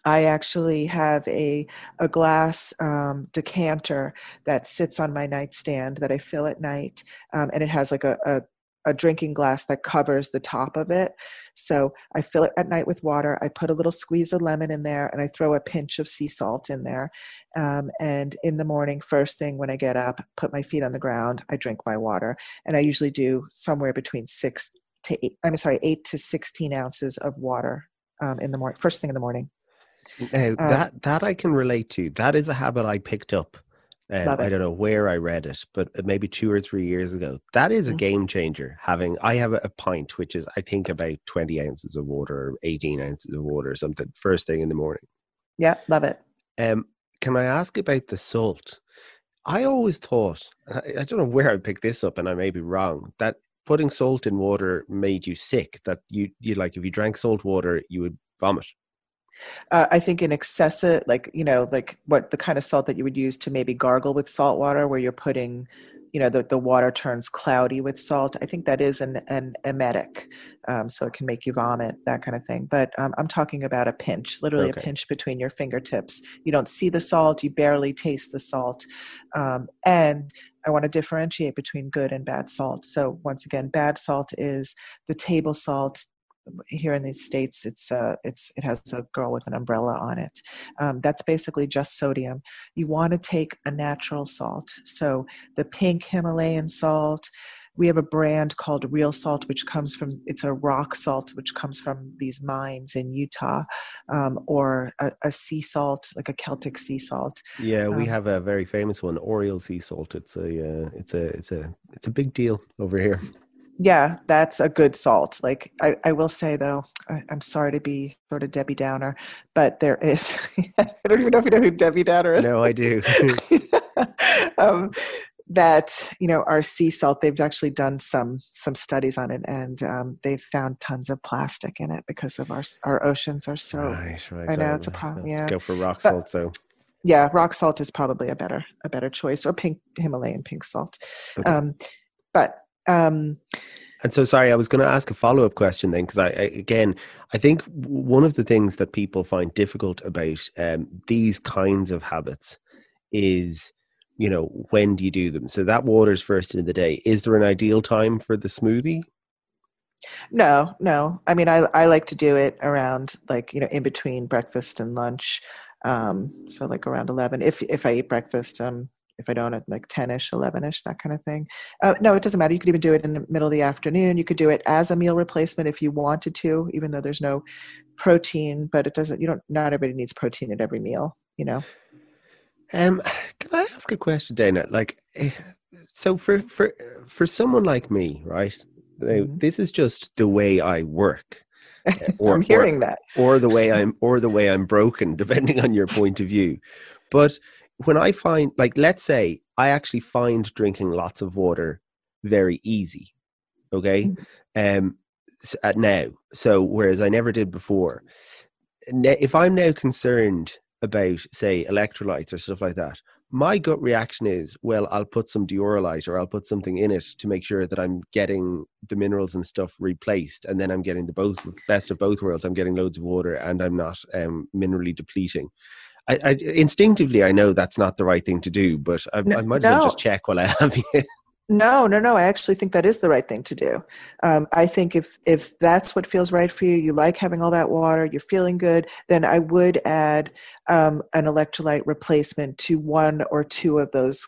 I actually have a a glass um, decanter that sits on my nightstand that I fill at night, um, and it has like a, a a drinking glass that covers the top of it. So I fill it at night with water. I put a little squeeze of lemon in there and I throw a pinch of sea salt in there. Um, and in the morning, first thing when I get up, put my feet on the ground, I drink my water. And I usually do somewhere between six to eight, I'm sorry, eight to 16 ounces of water um, in the morning, first thing in the morning. Now um, that that I can relate to. That is a habit I picked up. Um, I don't know where I read it, but uh, maybe two or three years ago. That is a mm-hmm. game changer. Having I have a, pint, which is I think about twenty ounces of water, or eighteen ounces of water, or something, first thing in the morning. Yeah, love it. Um, can I ask about the salt? I always thought I, I don't know where I picked this up, and I may be wrong. That putting salt in water made you sick. That you you like if you drank salt water, you would vomit. Uh, I think an excessive, like you know, like what the kind of salt that you would use to maybe gargle with salt water, where you're putting, you know, the, the water turns cloudy with salt. I think that is an an emetic, um, so it can make you vomit, that kind of thing. But um, I'm talking about a pinch, literally okay. a pinch between your fingertips. You don't see the salt, you barely taste the salt, um, and I want to differentiate between good and bad salt. So once again, bad salt is the table salt here in the states it's uh, it's it has a girl with an umbrella on it. Um, that's basically just sodium. You want to take a natural salt. So the pink himalayan salt we have a brand called real salt which comes from it's a rock salt which comes from these mines in utah um, or a, a, sea salt like a celtic sea salt. Yeah we um, have a very famous one oriel sea salt. It's a uh, it's a it's a it's a big deal over here yeah, that's a good salt. Like I, I will say though, I, am sorry to be sort of Debbie Downer, but there is. I don't even know if you know who Debbie Downer is. No, I do. um, that you know our sea salt they've actually done some some studies on it and um, they've found tons of plastic in it because of our our oceans are so right, right, i know so it's a problem yeah go for rock salt so yeah rock salt is probably a better a better choice or pink himalayan pink salt okay. um, but um, and so, sorry, I was going to ask a follow up question then, because I, I, again, I think one of the things that people find difficult about um, these kinds of habits is, you know, when do you do them? So that water's first in the day. Is there an ideal time for the smoothie? No, no. I mean, I I like to do it around like you know in between breakfast and lunch. Um, so like around eleven. If if I eat breakfast, um, if I don't at like ten ish, eleven ish, that kind of thing. Uh, no, it doesn't matter. You could even do it in the middle of the afternoon. You could do it as a meal replacement if you wanted to, even though there's no protein. But it doesn't. You don't. Not everybody needs protein at every meal. You know. Um, can I ask a question, Dana? Like, eh, so for for for someone like me, right? Mm-hmm. This is just the way I work. Eh, or, I'm hearing or, that. Or the way I'm or the way I'm broken, depending on your point of view. But when I find like let's say I actually find drinking lots of water very easy. Okay. Mm-hmm. Um at now. So whereas I never did before. If I'm now concerned about say electrolytes or stuff like that, my gut reaction is, well, I'll put some Dioralyte or I'll put something in it to make sure that I'm getting the minerals and stuff replaced, and then I'm getting the both best of both worlds. I'm getting loads of water, and I'm not um, minerally depleting. I, I, instinctively I know that's not the right thing to do, but I, no, I might as well just check while I have you. No, no, no. I actually think that is the right thing to do. Um, I think if if that's what feels right for you, you like having all that water, you're feeling good, then I would add um, an electrolyte replacement to one or two of those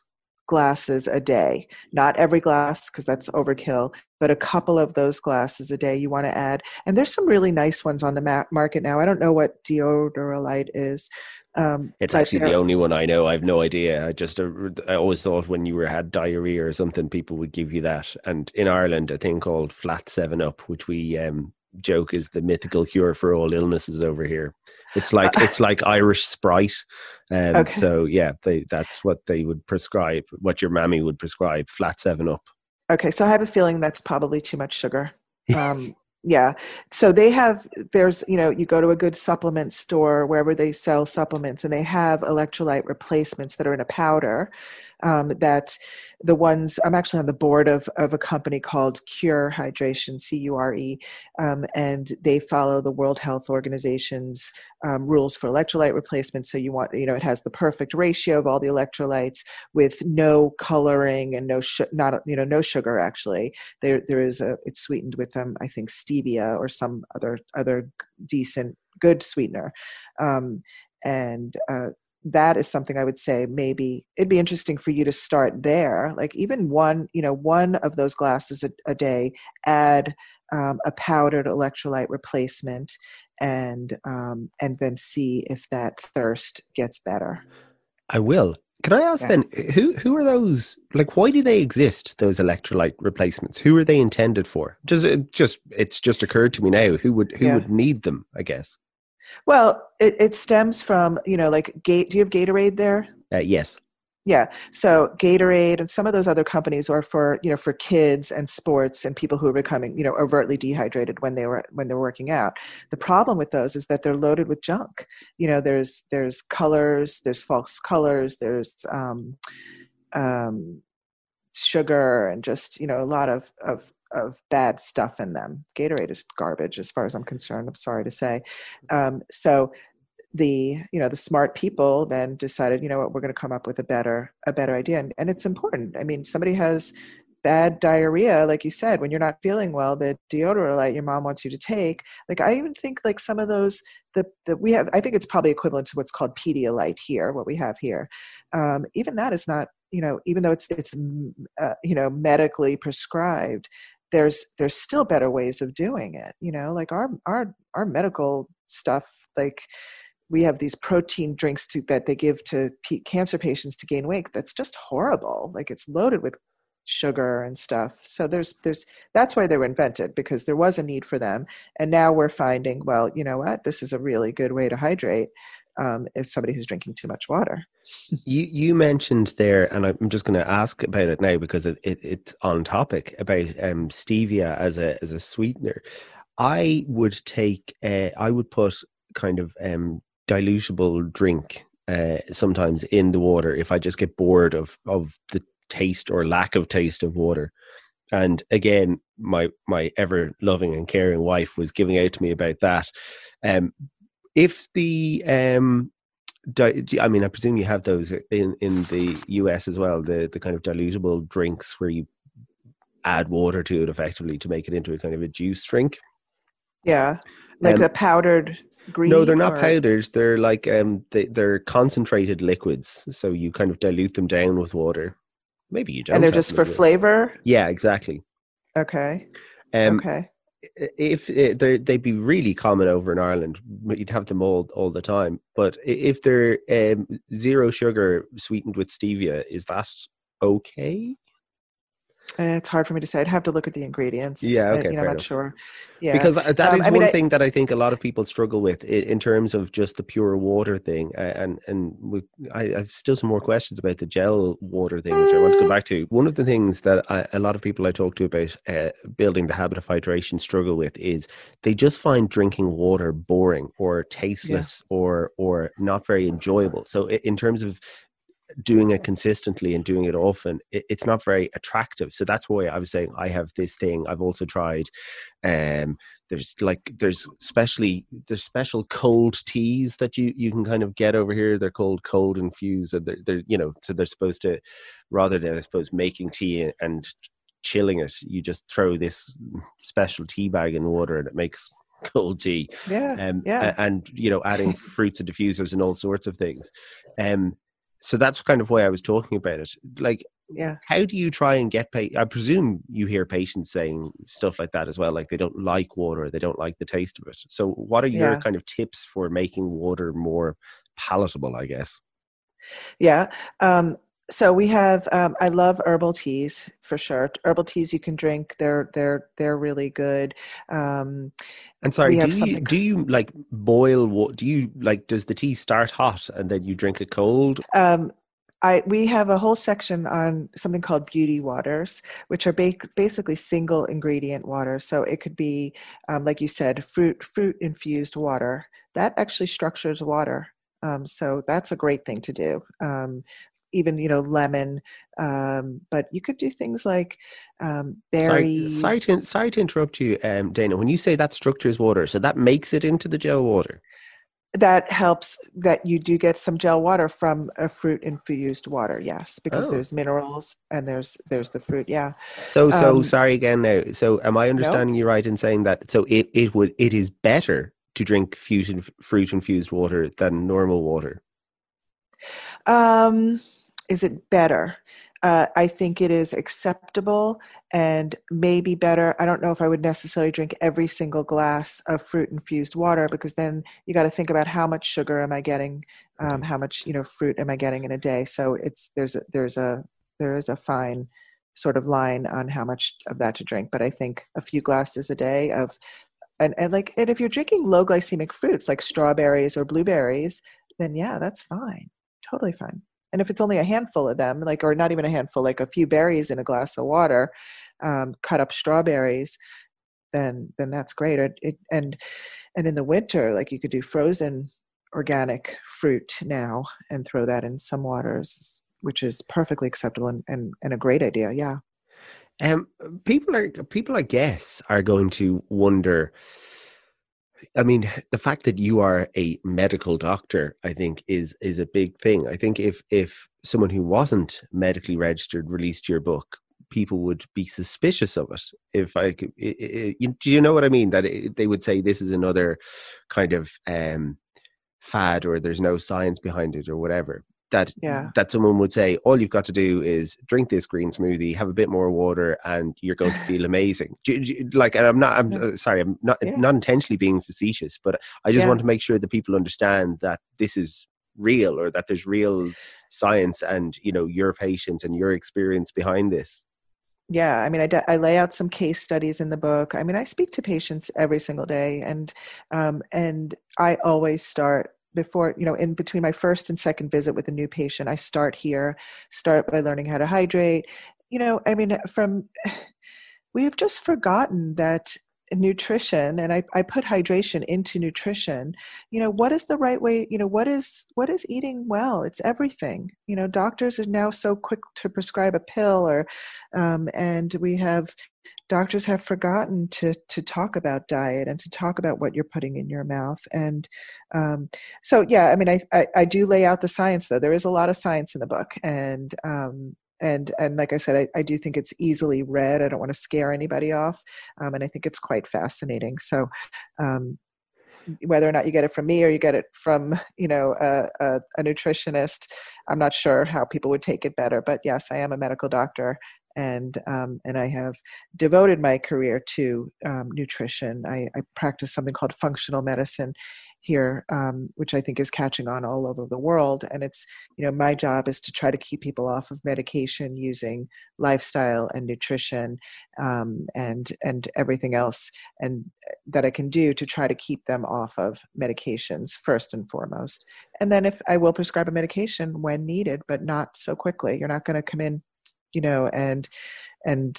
glasses a day. Not every glass because that's overkill, but a couple of those glasses a day you want to add. And there's some really nice ones on the market now. I don't know what Dioralyte is, um, it's actually the only one I know. I have no idea. I just uh, I always thought when you were had diarrhea or something, people would give you that. And in Ireland, a thing called Flat Seven Up, which we um, joke is the mythical cure for all illnesses over here. It's like it's like Irish Sprite. Um, okay. So yeah, they that's what they would prescribe. What your mammy would prescribe: Flat Seven Up. Okay, so I have a feeling that's probably too much sugar. Um, yeah. So they have there's you know you go to a good supplement store wherever they sell supplements and they have electrolyte replacements that are in a powder um, that the ones I'm actually on the board of of a company called Cure Hydration, C U R E, um, and they follow the World Health Organization's um, rules for electrolyte replacement. So you want you know it has the perfect ratio of all the electrolytes with no coloring and no sh- not you know no sugar actually. There there is a it's sweetened with um I think stevia or some other other decent good sweetener. Um, and uh, that is something I would say maybe it'd be interesting for you to start there. Like even one, you know, one of those glasses a, a day, add um, a powdered electrolyte replacement, and um, and then see if that thirst gets better. I will. Can I ask yes. then who who are those? Like, why do they exist? Those electrolyte replacements. Who are they intended for? Just it just it's just occurred to me now. Who would who yeah. would need them? I guess. Well, it, it stems from, you know, like Gate. Do you have Gatorade there? Uh, yes. Yeah. So Gatorade and some of those other companies are for, you know, for kids and sports and people who are becoming, you know, overtly dehydrated when they were when they're working out. The problem with those is that they're loaded with junk. You know, there's there's colors, there's false colors, there's um, um, sugar and just you know a lot of of of bad stuff in them. Gatorade is garbage as far as I'm concerned. I'm sorry to say. Um, so the you know the smart people then decided you know what we're going to come up with a better a better idea and, and it's important i mean somebody has bad diarrhea like you said when you're not feeling well the Dioralyte your mom wants you to take like i even think like some of those the, the we have i think it's probably equivalent to what's called pedialyte here what we have here um, even that is not you know even though it's it's uh, you know medically prescribed there's there's still better ways of doing it you know? Like our our our medical stuff like we have these protein drinks to, that they give to cancer patients to gain weight that's just horrible. Like it's loaded with sugar and stuff. So there's there's that's why they were invented because there was a need for them. And now we're finding well you know what? This is a really good way to hydrate um, if somebody who's drinking too much water. you you mentioned there, and I'm just going to ask about it now because it, it, it's on topic about um, stevia as a as a sweetener. I would take, uh, I would put kind of um, dilutable drink uh, sometimes in the water if I just get bored of of the taste or lack of taste of water. And again, my my ever loving and caring wife was giving out to me about that. Um, if the um, I mean, I presume you have those in in the US as well. The the kind of dilutable drinks where you add water to it effectively to make it into a kind of a juice drink. Yeah, like Um, a powdered green. No, they're not or- powders. They're like um, they, they're concentrated liquids. So you kind of dilute them down with water. Maybe you don't. and they're just for flavor. Yeah, exactly. Okay. Um, okay. If they're, they'd be really common over in Ireland, you'd have them all all the time. But if they're um, zero sugar sweetened with stevia, is that okay? Eh, It's hard for me to say. I'd have to look at the ingredients. Yeah, I- okay, you know, I'm not sure. Yeah. Because uh, that Um, is I mean, one I- thing that I think a lot of people struggle with in, in terms of just the pure water thing. And and we, I, I've still some more questions about the gel water thing, which I want to go back to. One of the things that I, a lot of people I talk to about uh, building the habit of hydration struggle with is they just find drinking water boring or tasteless or or not very enjoyable. So in terms of doing it consistently and doing it often it, it's not very attractive so that's why i was saying i have this thing i've also tried um there's like there's specially there's special cold teas that you you can kind of get over here they're called cold infused and they're, they're you know so they're supposed to rather than i suppose making tea and chilling it you just throw this special tea bag in water and it makes cold tea yeah. um, Yeah. and you know adding fruits and diffusers and all sorts of things um so that's kind of why i was talking about it like Yeah. how do you try and get pa- i presume you hear patients saying stuff like that as well like they don't like water they don't like the taste of it so what are your Yeah. kind of tips for making water more palatable i guess Yeah. Um, so we have. Um, I love herbal teas for sure. Herbal teas you can drink. They're they're they're really good. Um, and sorry do you something- do you like boil what do you like does the tea start hot and then you drink it cold um, I we have a whole section on something called beauty waters, which are ba- basically single ingredient water. So it could be, um, like you said, fruit fruit infused water. That actually structures water. Um, so that's a great thing to do. Um, even you know lemon, um, but you could do things like um, Sorry, berries. sorry to sorry to interrupt you, um, Dana. When you say that structures water, so that makes it into the gel water. that helps that you do get some gel water from a fruit infused water. Yes, because Oh. there's minerals and there's there's the fruit. Yeah. So, so Um, sorry again. Now, so am I understanding you right in saying that? So it, it would it is better to drink fruit infused water than normal water. Um, is it better? Uh, I think it is acceptable and maybe better. I don't know if I would necessarily drink every single glass of fruit infused water because then you got to think about how much sugar am I getting, um, how much you know fruit am I getting in a day. So it's there's a, there's a there is a fine sort of line on how much of that to drink. But I think a few glasses a day of and, and like and if you're drinking low glycemic fruits like strawberries or blueberries, then yeah, that's fine totally fine and if it's only a handful of them like or not even a handful like a few berries in a glass of water um, cut up strawberries then then that's great it, it, and and in the winter like you could do frozen organic fruit now and throw that in some waters which is perfectly acceptable and, and, and a great idea yeah Um, people are people, I guess, are going to wonder. I mean, the fact that you are a medical doctor, I think, is is a big thing. I think if if someone who wasn't medically registered released your book, people would be suspicious of it. If I could, i i i- do you know what I mean? That it, they would say this is another kind of um, fad, or there's no science behind it, or whatever. That Yeah. that someone would say all you've got to do is drink this green smoothie, have a bit more water, and you're going to feel amazing. Do do like, and I'm not. I'm Yeah. uh, sorry. I'm not Yeah. not intentionally being facetious, but I just want to make sure that people understand that this is real, or that there's real science, and you know your patients and your experience behind this. yeah i mean I, I lay out some case studies in the book i mean i speak to patients every single day and um, and i always start before you know in between my first and second visit with a new patient i start here start by learning how to hydrate. You know i mean from we have just forgotten that nutrition and I, I put hydration into nutrition you know what is the right way you know what is what is eating well? It's everything. You know doctors are now so quick to prescribe a pill or um, and we have doctors have forgotten to to talk about diet and to talk about what you're putting in your mouth. And um, so yeah i mean I, I i do lay out the science though. There is a lot of science in the book. And um, and and like I said, I, I do think it's easily read. I don't want to scare anybody off, um, and I think it's quite fascinating. So, um, whether or not you get it from me or you get it from you know a, a, a, nutritionist i'm not sure how people would take it better but yes i am a medical doctor and um, and I have devoted my career to um, nutrition. I, I, practice something called functional medicine here, um, which I think is catching on all over the world. And it's you know my job is to try to keep people off of medication using lifestyle and nutrition um, and and everything else and uh, that I can do to try to keep them off of medications first and foremost. And then if I will prescribe a medication when needed, but not so quickly. You're not going to come in you know, and and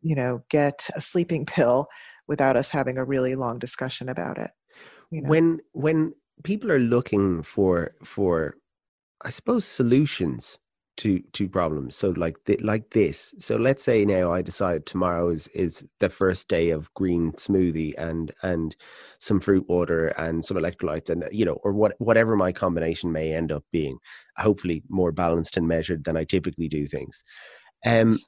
you know, get a sleeping pill without us having a really long discussion about it. You know? When when people are looking for for I suppose solutions to to problems so like th- like this. So let's say now i decide tomorrow is is the first day of green smoothie and and some fruit water and some electrolytes and you know or what whatever my combination may end up being hopefully more balanced and measured than i typically do things. Um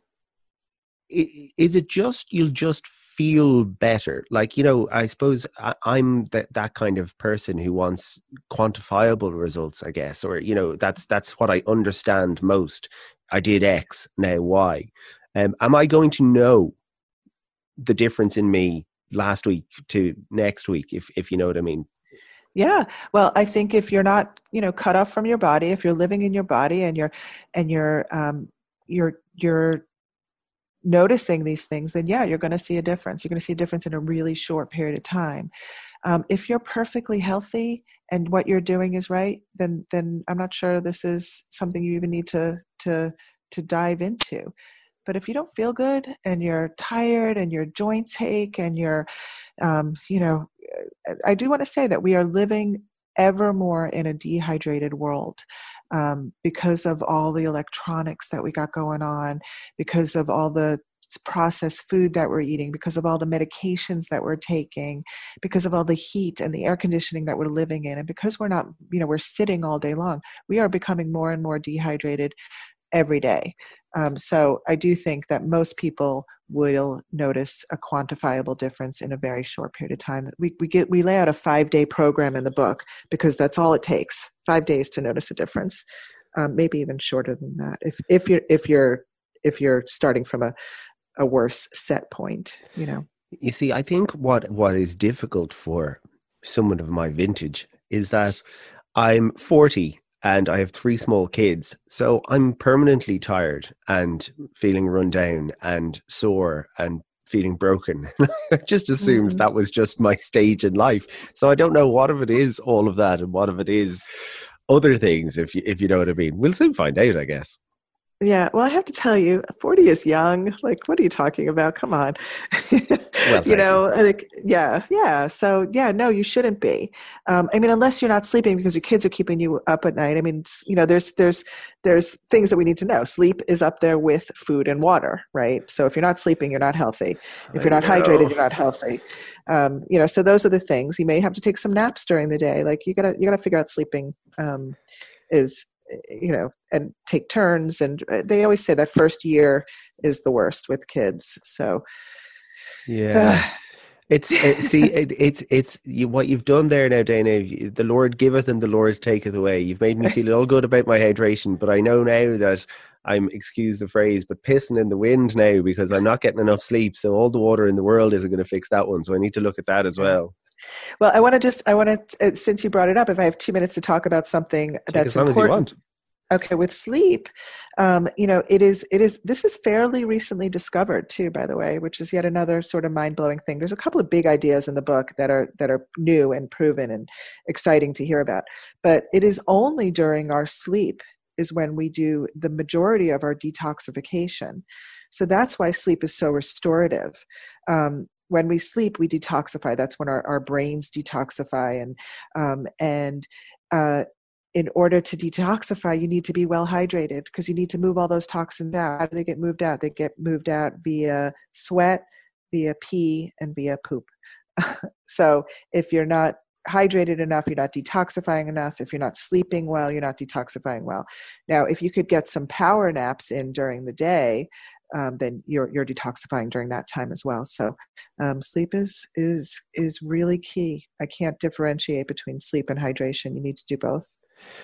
is it just you'll just feel better? Like you know i suppose i'm that that kind of person who wants quantifiable results i guess or you know that's that's what i understand most. I did x now y. Um, am i going to know the difference in me last week to next week if if you know what i mean? Yeah. Well i think if you're not you know cut off from your body if you're living in your body and you're and you're um you're you're noticing these things, then yeah, you're going to see a difference. You're going to see a difference in a really short period of time. Um, if you're perfectly healthy and what you're doing is right, then then I'm not sure this is something you even need to to to dive into. But if you don't feel good and you're tired and your joints ache and you're, um, you know, I do want to say that we are living ever more in a dehydrated world um, because of all the electronics that we got going on, because of all the processed food that we're eating, because of all the medications that we're taking, because of all the heat and the air conditioning that we're living in, and because we're not, you know, we're sitting all day long, we are becoming more and more dehydrated every day. Um, so I do think that most people will notice a quantifiable difference in a very short period of time. We, we get we lay out a five day program in the book because that's all it takes five days to notice a difference. Um, maybe even shorter than that if if you're if you're if you're starting from a a worse set point. You know. You see, I think what what is difficult for someone of my vintage is that I'm 40 and I have three small kids. So I'm permanently tired and feeling run down and sore and feeling broken. I just assumed mm. that was just my stage in life. So I don't know what of it is all of that and what of it is other things if you if you know what I mean. We'll soon find out, I guess. Yeah, well, I have to tell you, 40 is young. Like, what are you talking about? Come on. well, you know, you. Like, yeah, yeah. So, yeah, no, you shouldn't be. Um, I mean, unless you're not sleeping because your kids are keeping you up at night. I mean, you know, there's there's there's things that we need to know. Sleep is up there with food and water, right? So, if you're not sleeping, you're not healthy. If you're not hydrated, you're not healthy. Um, you know, so those are the things. You may have to take some naps during the day. Like, you gotta you gotta figure out sleeping. Um, is you know and take turns and uh, they always say that first year is the worst with kids so. Yeah. Uh, it's it, see it, it's it's you, what you've done there now dana the lord giveth and the lord taketh away. You've made me feel all good about my hydration but i know now that i'm excuse the phrase but pissing in the wind now because i'm not getting enough sleep so all the water in the world isn't going to fix that one so i need to look at that as well well, I want to just, I want to, uh, since you brought it up, if I have two minutes to talk about something Take that's important. Okay, with sleep, um, you know, it is, it is, this is fairly recently discovered too, by the way, which is yet another sort of mind blowing thing. There's a couple of big ideas in the book that are, that are new and proven and exciting to hear about. But it is only during our sleep is when we do the majority of our detoxification. So that's why sleep is so restorative. Um, when we sleep we detoxify that's when our, our brains detoxify and um, and uh, in order to detoxify you need to be well hydrated because you need to move all those toxins out how do they get moved out they get moved out via sweat via pee and via poop so if you're not hydrated enough, you're not detoxifying enough. If you're not sleeping well, you're not detoxifying well. Now, if you could get some power naps in during the day, um, then you're you're detoxifying during that time as well. So um, sleep is is is really key. I can't differentiate between sleep and hydration. You need to do both.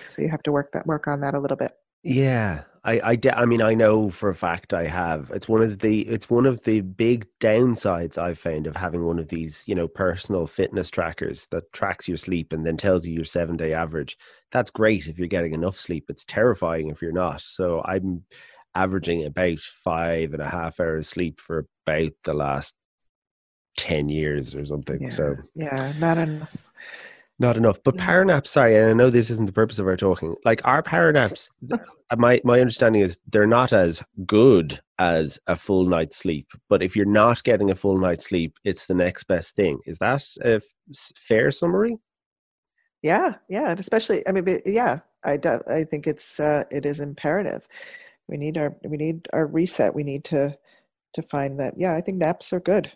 So you have to work that work on that a little bit. Yeah, I, I, de- I mean, I know for a fact I have. It's one of the, it's one of the big downsides I've found of having one of these, you know, personal fitness trackers that tracks your sleep and then tells you your seven day average. That's great if you're getting enough sleep. It's terrifying if you're not. So I'm averaging about five and a half hours sleep for about the last 10 years or something. Yeah, So yeah, not enough. not enough. But power naps, sorry, and I know this isn't the purpose of our talking. Like our power naps, my my understanding is they're not as good as a full night's sleep. But if you're not getting a full night's sleep, it's the next best thing. Is that a fair summary? Yeah, yeah, and especially I mean, yeah, I do, I think it's uh, it is imperative. We need our we need our reset. We need to to find that. Yeah, I think naps are good.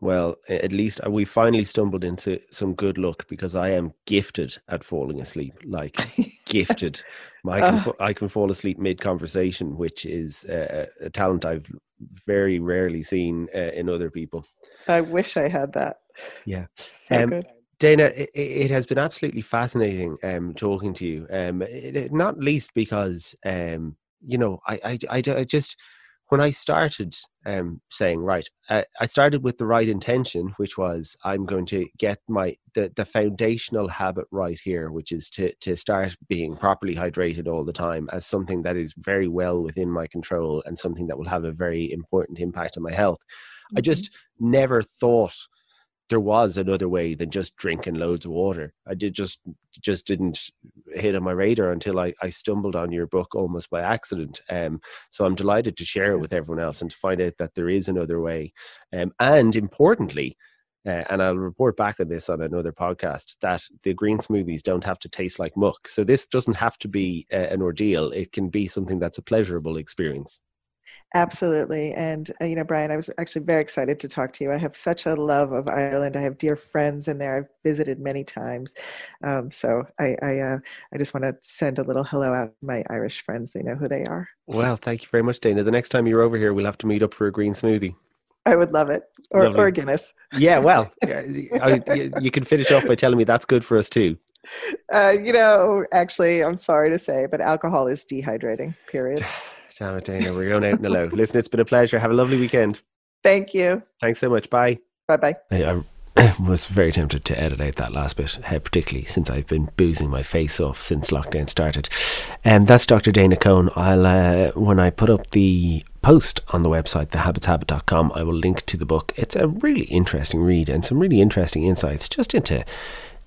Well, at least uh, we finally stumbled into some good luck because I am gifted at falling asleep. Like gifted. I can, Ah. I can fall asleep mid conversation, which is uh, a talent I've very rarely seen uh, in other people. I wish I had that. Yeah. So Um, good. Dana, it, it has been absolutely fascinating um, talking to you. Um, it- not least because um, you know I, I, I, I just when I started um, saying right, I, I started with the right intention, which was I'm going to get my the, the foundational habit right here, which is to to start being properly hydrated all the time as something that is very well within my control and something that will have a very important impact on my health. I Mhm. just never thought there was another way than just drinking loads of water. I did just just didn't hit on my radar until I, I stumbled on your book almost by accident. Um, so I'm delighted to share it with everyone else and to find out that there is another way. Um, and importantly, uh, and I'll report back on this on another podcast that the green smoothies don't have to taste like muck. So this doesn't have to be uh, an ordeal. It can be something that's a pleasurable experience. Absolutely. And, uh, you know, Brian, I was actually very excited to talk to you. I have such a love of Ireland. I have dear friends in there. I've visited many times. Um, so I, I, uh, I just want to send a little hello out to my Irish friends. They know who they are. Well, thank you very much, Dana. The next time you're over here, we'll have to meet up for a green smoothie. I would love it. Or, Lovely. or Guinness. Yeah, well, I, I- you can finish off by telling me that's good for us too. Uh, you know, actually, I'm sorry to say, but alcohol is dehydrating, period. Damn it, Dana, we're going out in the low. Listen, it's been a pleasure. Have a lovely weekend. Thank you. Thanks so much. Bye. Bye bye. I, I was very tempted to edit out that last bit, uh, particularly since I've been boozing my face off since lockdown started. And that's Dr. Dana Cohen. I'll uh, when I put up the post on the website, thehabitshabit.com, I will link to the book. It's a really interesting read and some really interesting insights just into,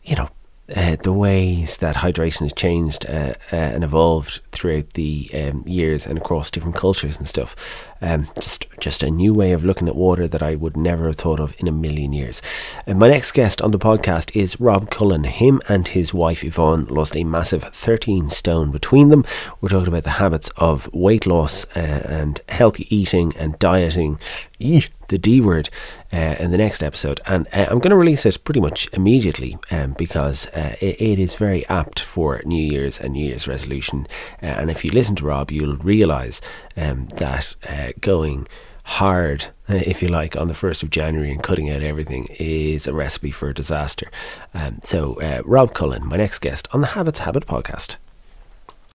you know, uh, the ways that hydration has changed uh, uh, and evolved throughout the um, years and across different cultures and stuff. Um, just just a new way of looking at water that I would never have thought of in a million years. And my next guest on the podcast is Rob Cullen. Him and his wife Yvonne lost a massive 13 stone between them. We're talking about the habits of weight loss uh, and healthy eating and dieting. Eesh, the D word uh, in the next episode, and uh, I'm going to release it pretty much immediately um, because uh, it, it is very apt for New Year's and New Year's resolution. Uh, and if you listen to Rob, you'll realise um, that uh, going hard, if you like, on the 1st of January and cutting out everything is a recipe for disaster. Um, so, uh, Rob Cullen, my next guest on the Habits Habit podcast.